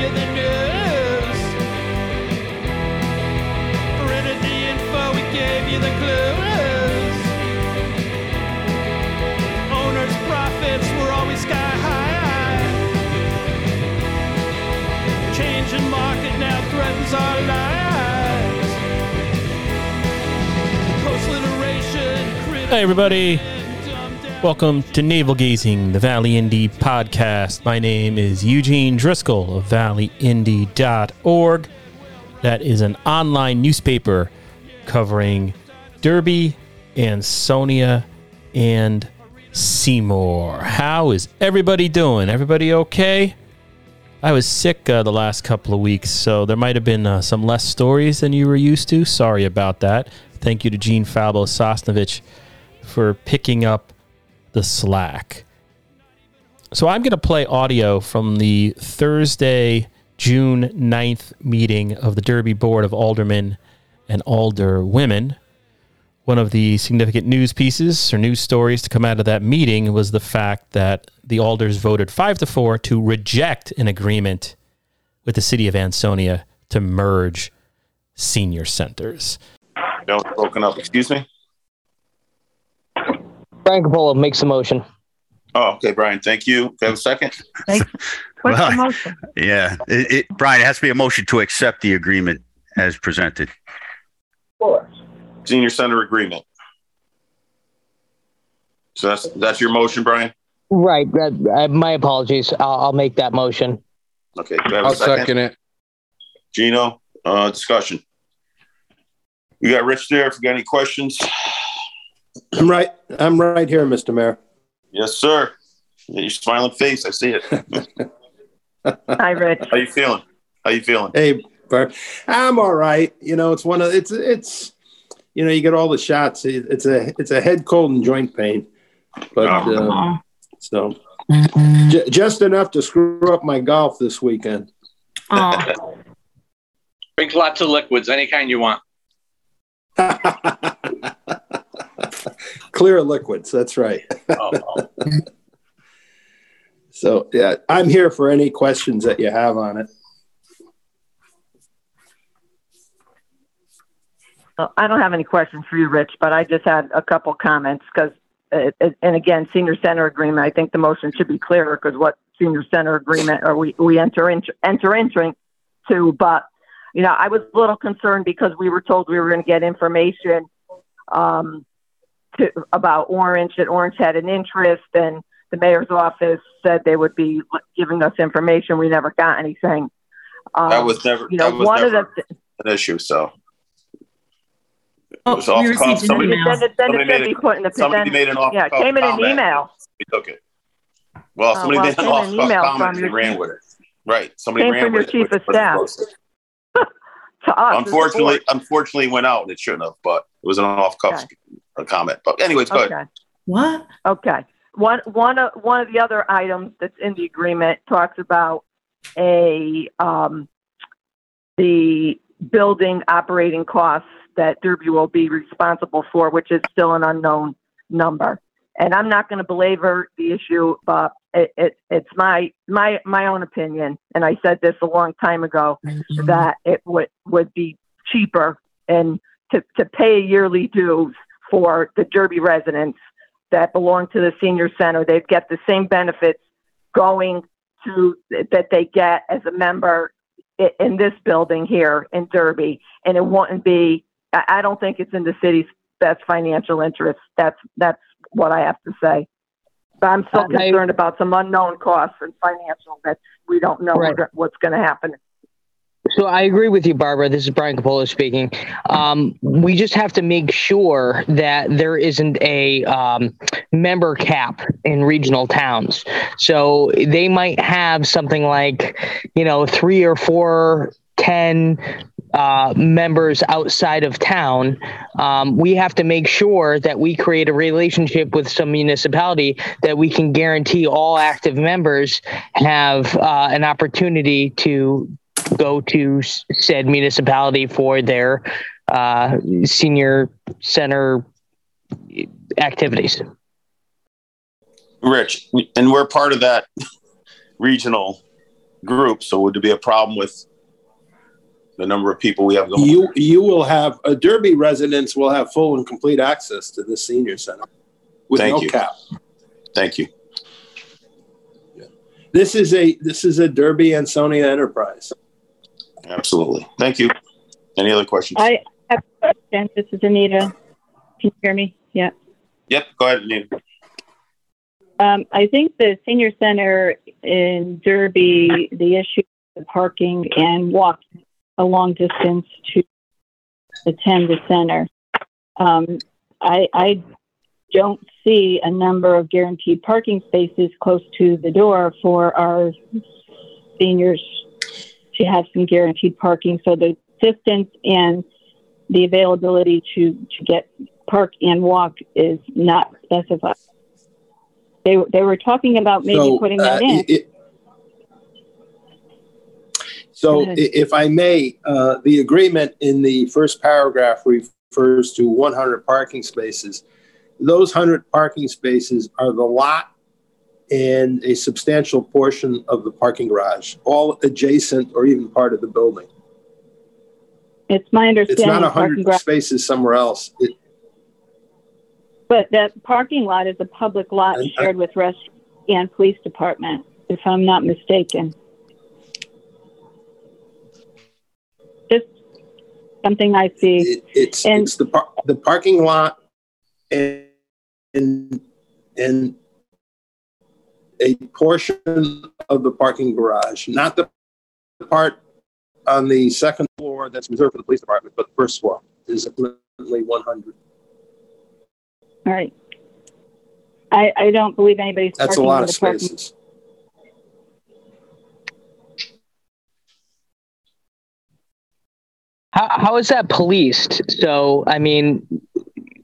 you the news. Printed the info, we gave you the clues. Owners' profits were always sky high. Changing market now threatens our lives. Hey, everybody. And. Welcome to Navel Gazing, the Valley Indy podcast. My name is Eugene Driscoll of valleyindy.org. That is an online newspaper covering Derby, Ansonia, and Seymour. How is everybody doing? Everybody okay? I was sick uh, the last couple of weeks, so there might have been uh, some less stories than you were used to. Sorry about that. Thank you to Gene Falbo Sosnovich for picking up the slack. So I'm going to play audio from the Thursday, June 9th meeting of the Derby Board of Aldermen and Alderwomen. One of the significant news pieces or news stories to come out of that meeting was the fact that the alders voted 5 to 4 to reject an agreement with the city of Ansonia to merge senior centers. Don't up. Excuse me. Brian Capola makes the motion. Oh, okay, Brian. Thank you. Can I have a second? What's Well, the motion? Yeah, it, it, Brian, it has to be a motion to accept the agreement as presented. Senior center agreement. So that's that's your motion, Brian. Right. uh, uh, my apologies. I'll, I'll make that motion. Okay. Do I have a I'll second? second it. Gino, uh, discussion. You got Rich there. If you got any questions, I'm right. I'm right here, Mr. Mayor. yes, sir. Your smiling face. I see it. Hi, Rich. How you feeling? How you feeling? Hey, Barb. I'm all right. You know, it's one of it's it's you know you get all the shots. It's a it's a head cold and joint pain, but Oh. uh, Aw. so j- just enough to screw up my golf this weekend. Aw. Drink lots of liquids, any kind you want. Clear liquids. That's right. Oh, So yeah, I'm here for any questions that you have on it. Well, I don't have any questions for you, Rich, but I just had a couple comments because, uh, and again, senior center agreement. I think the motion should be clearer because what senior center agreement are we we enter into enter into? But you know, I was a little concerned because we were told we were going to get information um, to, about Orange that Orange had an interest, and the mayor's office said they would be giving us information. We never got anything. Um, That was never. you know, that was one never of the an issue. So it Oh, was off we the cuff. received an Somebody, email. it, then somebody it made should a- put in the somebody made an off. yeah, it came in an email. We took it. Well, Oh, somebody well, made it an off an email comment. from They your ran chief- with it. Right. Somebody Came ran from your with it. chief which of staff. to. To us, Unfortunately, unfortunately, it went out. and It shouldn't have, but it was an off cuff comment. But anyways, go ahead. Okay. What? Okay. One one of one of the other items that's in the agreement talks about a um, the building operating costs that Derby will be responsible for, which is still an unknown number. And I'm not going to belabor the issue, but it, it, it's my my my own opinion, and I said this a long time ago that it would would be cheaper and to, to pay yearly dues for the Derby residents that belong to the senior center. They'd get the same benefits going to that they get as a member in this building here in Derby, and it wouldn't be. I I don't think it's in the city's best financial interest. That's that's what I have to say. But I'm still Uh, I- concerned about some unknown costs and financial that we don't know Right. what's going to happen. So I agree with you, Barbara. This is Brian Capola speaking. Um, we just have to make sure that there isn't a um, member cap in regional towns. So they might have something like, you know, three or four, ten uh, members outside of town. Um, we have to make sure that we create a relationship with some municipality that we can guarantee all active members have uh, an opportunity to go to said municipality for their uh, senior center activities. Rich, and we're part of that regional group. So would there be a problem with the number of people we have going? You you will have a Derby residents will have full and complete access to the senior center with Thank no you. cap. Thank you. This is a this is a Derby and Sony enterprise. Absolutely. Thank you. Any other questions? I have a question. This is Anita. Can you hear me? Yeah. Yep. Go ahead, Anita. Um, I think the senior center in Derby, the issue of the parking and walking a long distance to attend the center. Um, I, I don't see a number of guaranteed parking spaces close to the door for our seniors to have some guaranteed parking. So the distance and the availability to, to get park and walk is not specified. They, they were talking about maybe So, putting uh, that in. it- so, Go i- ahead. if I may, uh, the agreement in the first paragraph refers to 100 parking spaces. Those 100 parking spaces are the lot and a substantial portion of the parking garage, all adjacent or even part of the building. It's my understanding. It's not parking 100 garage, spaces somewhere else. It, but that parking lot is a public lot I- I- shared with rest and police department, if I'm not mistaken. Just something I see. it, it's And- it's the par- the parking lot and and and a portion of the parking garage, not the part on the second floor that's reserved for the police department, but the first floor is approximately 100. All right. I, I don't believe anybody's That's a lot of the parking. spaces. How, how is that policed? So, I mean,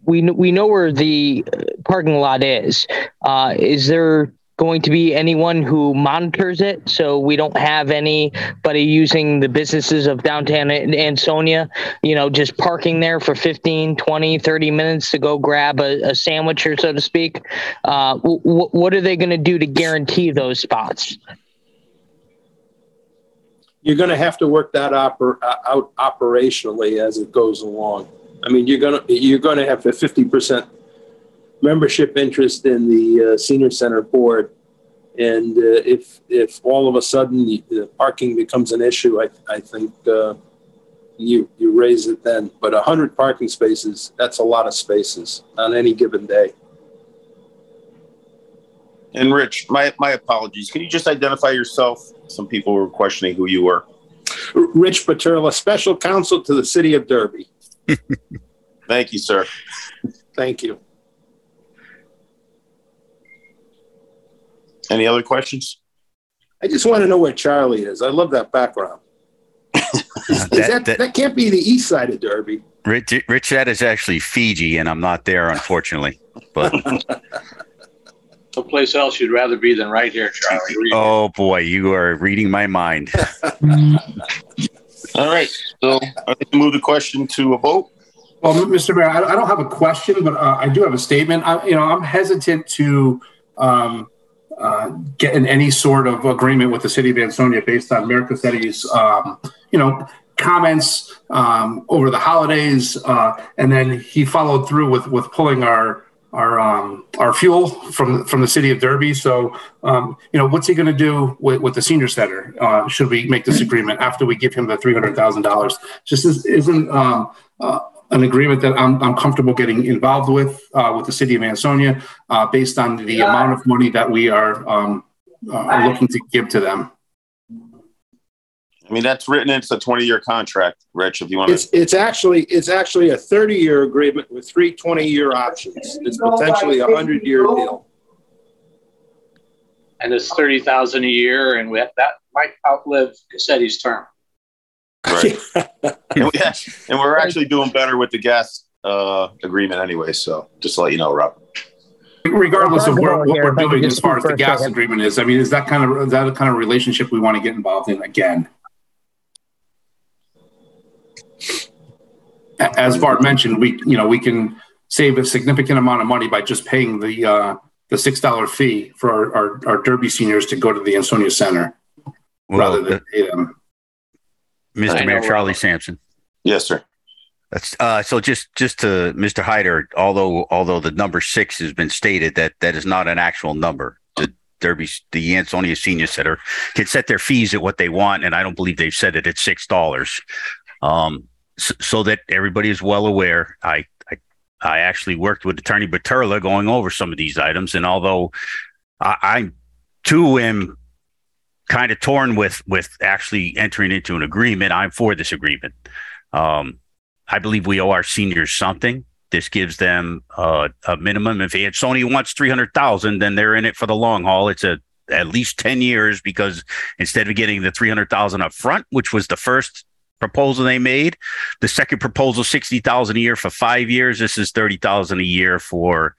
we we know where the uh, parking lot is. Uh, is there going to be anyone who monitors it so we don't have anybody using the businesses of downtown An- Ansonia, you know, just parking there for 15, 20, 30 minutes to go grab a, a sandwich or so to speak? Uh, w- what are they going to do to guarantee those spots? You're going to have to work that oper- uh, out operationally as it goes along. I mean, you're going to you're going to have a 50% membership interest in the uh, senior center board, and uh, if if all of a sudden the the parking becomes an issue, I I think uh, you you raise it then. But 100 parking spaces that's a lot of spaces on any given day. And Rich, my, my apologies. Can you just identify yourself? Some people were questioning who you were. Rich Buturla, special counsel to the city of Derby. Thank you, sir. Thank you. Any other questions? I just want to know where Charlie is. I love that background. Is That- that, that- that can't be the east side of Derby. Rich, Rich, that is actually Fiji, and I'm not there, unfortunately. But Someplace else you'd rather be than right here, Charlie. oh boy, you are reading my mind. All right. So I think we move the question to a vote. Well, Mr. Mayor, I I don't have a question, but uh, I do have a statement. I, you know, I'm hesitant to um, uh, get in any sort of agreement with the city of Ansonia based on Mayor Cassetti's, um, you know, comments um, over the holidays, uh, and then he followed through with with pulling our our um, our fuel from from the city of Derby. So, um, you know, what's he going to do with, with the senior center? Uh, should we make this agreement after we give him the three hundred thousand dollars? Just is, isn't um, uh, an agreement that I'm, I'm comfortable getting involved with uh, with the city of Ansonia uh, based on the amount of money that we are um, uh, looking to give to them. I mean, that's written into a 20 year contract, Rich, if you want It's to. it's actually it's actually a 30 year agreement with three 20 year options. It's potentially a 100 year deal. And it's thirty thousand a year, and we, that might outlive Cassetti's term. Right. and, we, and we're actually doing better with the gas uh, agreement anyway. So just to let you know, Rob. Regardless of where, what Here, we're if I could doing as far as the gas second. agreement is, I mean, is that kind of is that the kind of relationship we want to get involved in again? As Bart mentioned, we you know we can save a significant amount of money by just paying the uh, the six dollar fee for our, our, our Derby seniors to go to the Ansonia Center. rather than pay them. I Mr. Mayor we're- Charlie Sampson. Yes, sir. That's uh, so just just to Mr. Hyder, although although the number six has been stated that that is not an actual number. The Derby, the Ansonia Senior Center can set their fees at what they want, and I don't believe they've set it at six dollars. Um, so, so that everybody is well aware. I, I I actually worked with Attorney Buturla going over some of these items, and although I, I too am kind of torn with with actually entering into an agreement, I'm for this agreement. Um, I believe we owe our seniors something. This gives them uh, a minimum. If Sony wants three hundred thousand, then they're in it for the long haul. It's a at least ten years because instead of getting the three hundred thousand up front, which was the first proposal they made, the second proposal sixty thousand a year for five years. This is thirty thousand a year for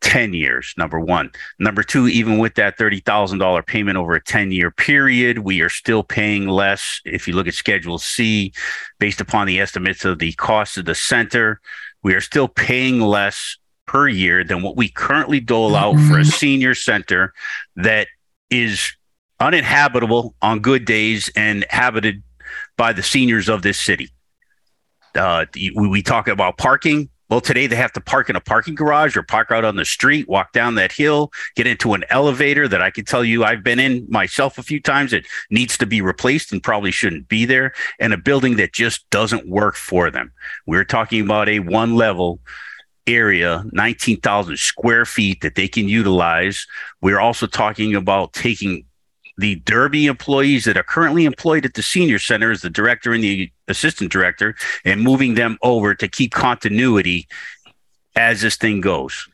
10 years number one. Number two even with that $30000 payment over a 10 year period we are still paying less. If you look at schedule c based upon the estimates of the cost of the center we are still paying less per year than what we currently dole out for a senior center that is uninhabitable on good days and habited by the seniors of this city. Uh, we, we talk about parking well, today they have to park in a parking garage or park out on the street, walk down that hill, get into an elevator that I can tell you I've been in myself a few times. It needs to be replaced and probably shouldn't be there, and a building that just doesn't work for them. We're talking about a one level area, 19,000 square feet that they can utilize. We're also talking about taking the Derby employees that are currently employed at the senior center as the director and the assistant director and moving them over to keep continuity as this thing goes.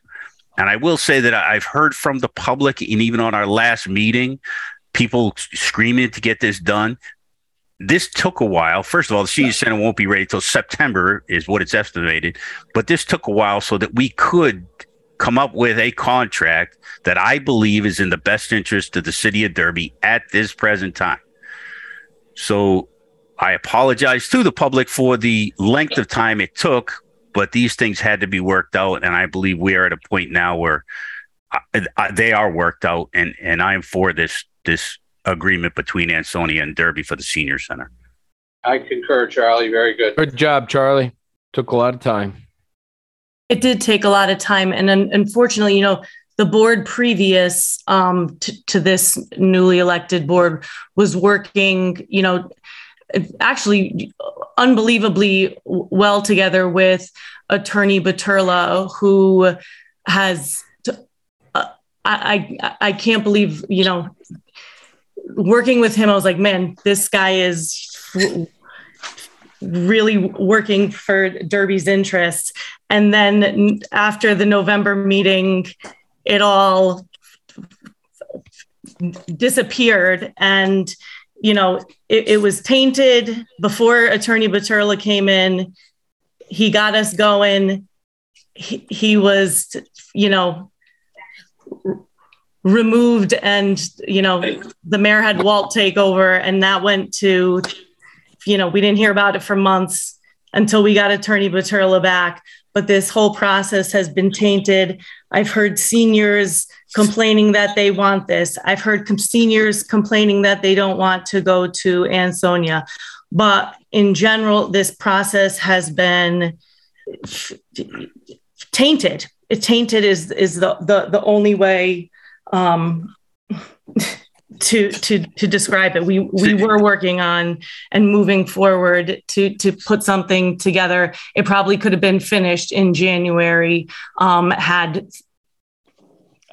And I will say that I've heard from the public, and even on our last meeting, people screaming to get this done. This took a while. First of all, the senior center won't be ready till September, is what it's estimated. But this took a while so that we could come up with a contract that I believe is in the best interest of the city of Derby at this present time. So I apologize to the public for the length of time it took, but these things had to be worked out. And I believe we are at a point now where uh, uh, they are worked out. And, and I'm for this, this agreement between Ansonia and Derby for the senior center. I concur, Charlie. Very good. Good job, Charlie. Took a lot of time. It did take a lot of time. And un- unfortunately, you know, the board previous um, to, to this newly elected board was working, you know, actually unbelievably well together with attorney Buturla, who has, uh, I, I can't believe, you know, working with him, I was like, man, this guy is really working for Derby's interests. And then after the November meeting, it all disappeared. And, you know, it, it was tainted before Attorney Buturla came in. He got us going. He, he was, you know, removed and you know the mayor had walt take over and that went to you know we didn't hear about it for months until we got attorney Buturla back. But this whole process has been tainted. I've heard seniors complaining that they want this. I've heard com- seniors complaining that they don't want to go to ansonia. But in general this process has been f- tainted. It tainted is is the the, the only way um, to to to describe it. We we were working on and moving forward to to put something together. It probably could have been finished in January um, had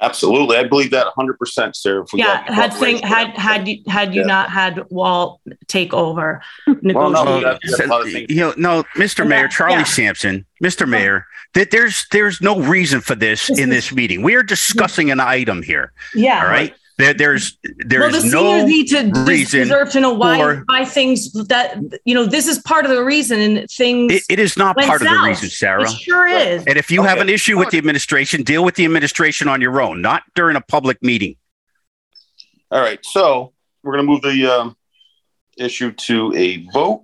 Absolutely, I believe that 100, percent Sarah. If we yeah had thing had had you had you Yeah. not had Walt take over. Well, no, negotiate. So, you know, no, Mr. Mayor, Charlie yeah. Sampson, Mr. Mayor, that there's there's no reason for this in this meeting. We are discussing an item here. yeah. All right. There, there's well, there's the no seniors need to reason. deserve to know why for- why things that you know this is part of the reason and things It, it is not went part of the reason, Sarah. It sure is. And if you have an issue with the administration, deal with the administration on your own, not during a public meeting. All right, so we're going to move the um, issue to a vote.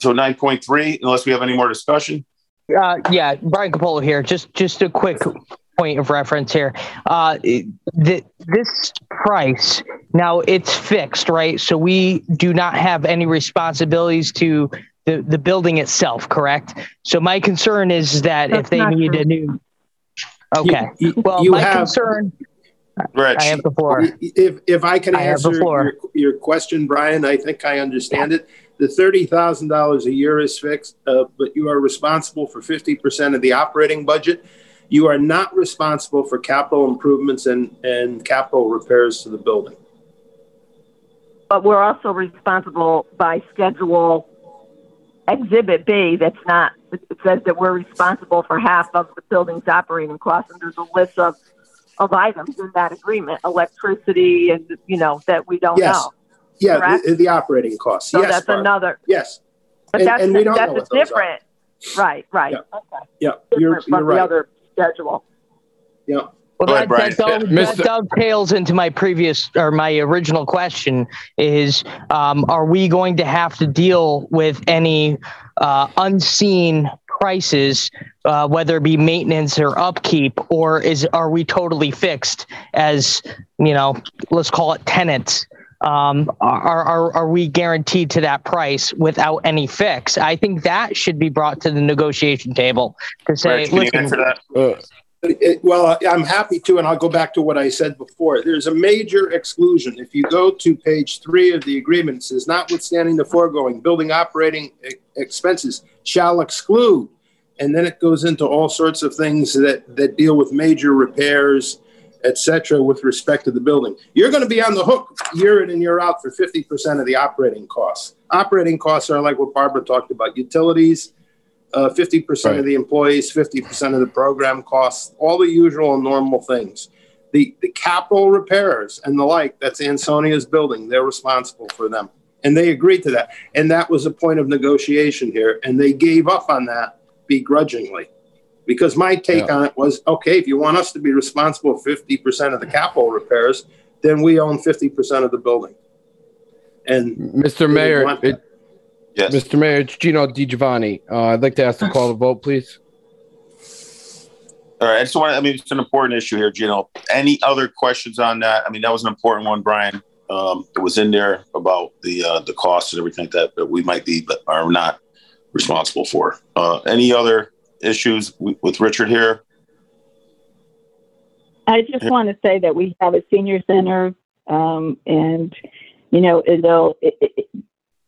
So 9.3, unless we have any more discussion. Uh, yeah, Brian Capola here. Just just a quick point of reference here. Uh, th- this price Now it's fixed, right? So we do not have any responsibilities to the, the building itself, correct? So my concern is that if they need true. a new. Okay. You- Well, you my have- concern. Rich. I have the floor. If, if I can I answer your, your question, Brian, I think I understand it. The thirty thousand dollars a year is fixed, uh, but you are responsible for fifty percent of the operating budget. You are not responsible for capital improvements and, and capital repairs to the building. But we're also responsible by schedule exhibit B that's not, it says that we're responsible for half of the building's operating costs. And there's a list of, of items in that agreement, electricity and, you know, that we don't Yes. know. Yeah, the, the operating costs. So Yes, that's Barb. another, Yes. but And- that's, and we don't know that's what a those are. different, right, right. Yeah. Okay. Yeah, you're, Different you're from the right. other schedule. Yeah. Well, that, ahead, Brian. that, dove- Yeah. that dovetails into my previous or my original question is um, are we going to have to deal with any uh, unseen prices, uh, whether it be maintenance or upkeep, or is are we totally fixed as you know, let's call it tenants? Um, are, are are we guaranteed to that price without any fix? I think that should be brought to the negotiation table to say, Rich, listen, answer that? Uh, It- well, I'm happy to, and I'll go back to what I said before. There's a major exclusion. If you go to page three of the agreement, it says, notwithstanding the foregoing, building operating expenses shall exclude. And then it goes into all sorts of things that, that deal with major repairs, et cetera, with respect to the building. You're going to be on the hook year in and year out for 50% of the operating costs. Operating costs are like what Barbara talked about, utilities, uh, 50% Right. of the employees, 50% of the program costs, all the usual and normal things. The, the capital repairs and the like, that's Ansonia's building, they're responsible for them. And they agreed to that. And that was a point of negotiation here. And they gave up on that begrudgingly. Because my take Yeah. on it was, okay, if you want us to be responsible for 50% of the capital repairs, then we own 50% of the building. And Mr. Mayor, it, Yes. Mr. Mayor, it's Gino Di Giovanni. Uh, I'd like to ask the call to vote, please. All right. I just want to, I mean, it's an important issue here, Gino. Any other questions on that? I mean, that was an important one, Brian. Um, it was in there about the, uh, the costs and everything like that, that we might be, but are not responsible for. Uh, any other issues with, Richard here? I just want to say that we have a senior center, um, and you know, though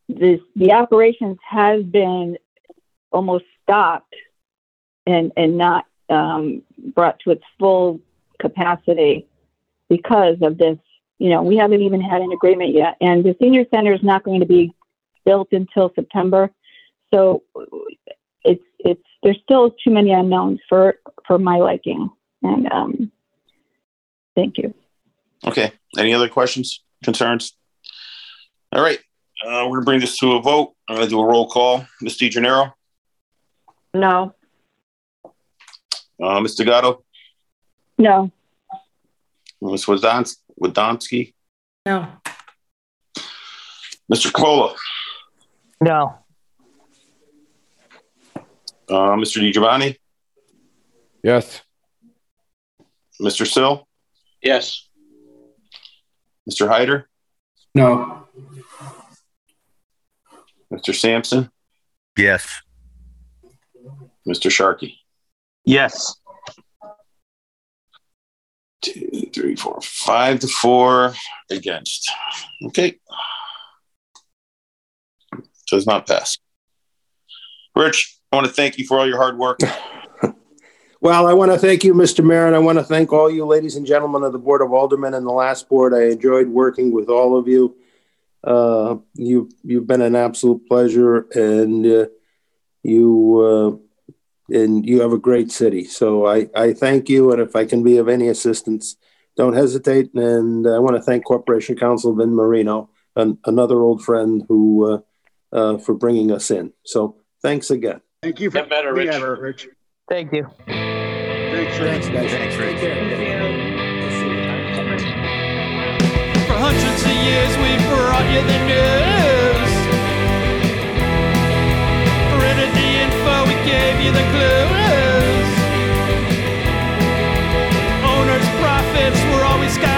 this the operations has been almost stopped and and not um, brought to its full capacity because of this. You know, we haven't even had an agreement yet, and the senior center is not going to be built until September. So it's it's there's still too many unknowns for for my liking, and um, Thank you. Okay. Any other questions, concerns? All right. Uh, we're going to bring this to a vote. I'm going to do a roll call. Ms. DeGennaro, No, uh, Mr. Gatto, No, Ms. Wadons- Wadonsky, No. Mr. Cola, no. Uh, Mr. DiGiovanni, Yes. Mr. Sill, Yes. Mr. Hyder, No. Mr. Sampson, Yes. Mr. Sharkey. Yes. Two, three, four, five to four against. Okay. Does not pass. Rich, I want to thank you for all your hard work. Well, I want to thank you, Mr. Mayor, and I want to thank all you ladies and gentlemen of the Board of Aldermen and the last board. I enjoyed working with all of you. Uh, you, you've been an absolute pleasure and, uh, you, uh, and you have a great city. So I, I thank you. And if I can be of any assistance, don't hesitate. And I want to thank Corporation Counsel Vin Marino, an, another old friend who, uh, uh, for bringing us in. So thanks again. Thank you for Get better, being Rich. ever, Rich. Thank you. Thanks, Thanks, guys. Thanks, Rich. For hundreds of years we brought you the news. Printed the info, we gave you the clues. Owners' profits were always sky